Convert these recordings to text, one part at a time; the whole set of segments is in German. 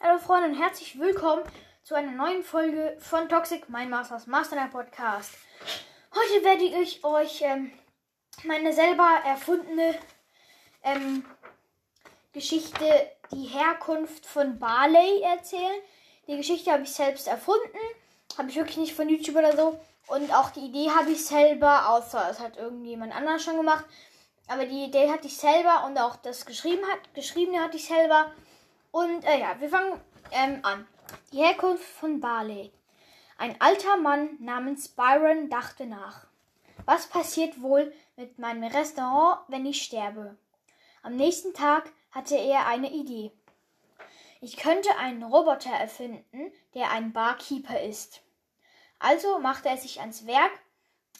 Hallo Freunde und herzlich willkommen zu einer neuen Folge von Toxic Mind Masters Mastermind Podcast. Heute werde ich euch ähm, meine selber erfundene ähm, Geschichte, die Herkunft von Barley erzählen. Die Geschichte habe ich selbst erfunden, habe ich wirklich nicht von YouTube oder so. Und auch die Idee habe ich selber, außer es hat irgendjemand anders schon gemacht. Aber die Idee hatte ich selber und auch das geschrieben hat, geschriebene hatte ich selber. Und äh, ja, wir fangen ähm, an. Die Herkunft von Barley. Ein alter Mann namens Byron dachte nach. Was passiert wohl mit meinem Restaurant, wenn ich sterbe? Am nächsten Tag hatte er eine Idee. Ich könnte einen Roboter erfinden, der ein Barkeeper ist. Also machte er sich ans Werk,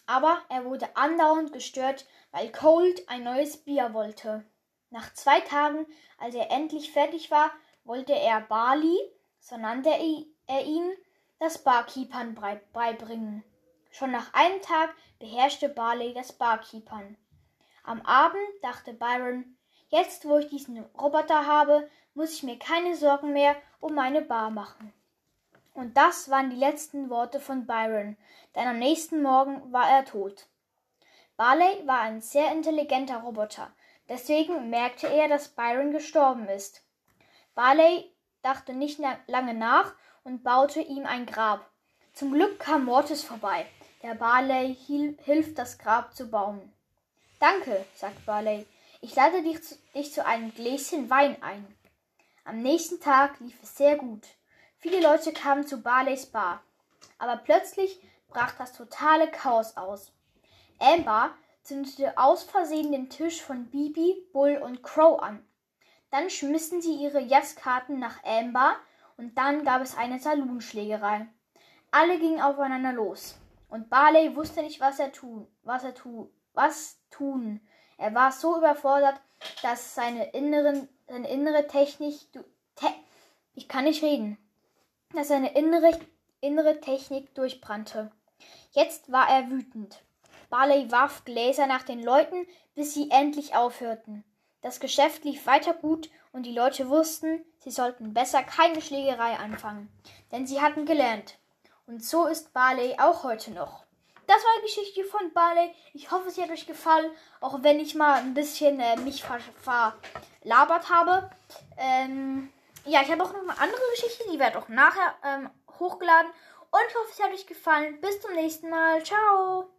aber er wurde andauernd gestört, weil Cold ein neues Bier wollte. Nach zwei Tagen, als er endlich fertig war, wollte er Barley, so nannte er ihn, das Barkeepern beibringen. Schon nach einem Tag beherrschte Barley das Barkeepern. Am Abend dachte Byron, jetzt wo ich diesen Roboter habe, muss ich mir keine Sorgen mehr um meine Bar machen. Und das waren die letzten Worte von Byron, denn am nächsten Morgen war er tot. Barley war ein sehr intelligenter Roboter, deswegen merkte er, dass Byron gestorben ist. Barley dachte nicht lange nach und baute ihm ein Grab. Zum Glück kam Mortis vorbei, der Barley hilft, das Grab zu bauen. Danke, sagt Barley. Ich lade dich zu, dich zu einem Gläschen Wein ein. Am nächsten Tag lief es sehr gut. Viele Leute kamen zu Barleys Bar. Aber plötzlich brach das totale Chaos aus. Amber zündete aus Versehen den Tisch von Bibi, Bull und Crow an. Dann schmissen sie ihre Jazzkarten nach Amber und dann gab es eine Salonschlägerei. Alle gingen aufeinander los. Und Barley wusste nicht, was er tun, was er tu, was tun. Er war so überfordert, dass seine inneren, seine innere Technik, te, ich kann nicht reden, dass seine innere, innere Technik durchbrannte. Jetzt war er wütend. Barley warf Gläser nach den Leuten, bis sie endlich aufhörten. Das Geschäft lief weiter gut und die Leute wussten, sie sollten besser keine Schlägerei anfangen, denn sie hatten gelernt. Und so ist Barley auch heute noch. Das war die Geschichte von Barley. Ich hoffe, sie hat euch gefallen, auch wenn ich mal ein bisschen äh, mich verlabert habe. Ähm, ja, ich habe auch noch eine andere Geschichte, die wird auch nachher ähm, hochgeladen. Und ich hoffe, es hat euch gefallen. Bis zum nächsten Mal. Ciao.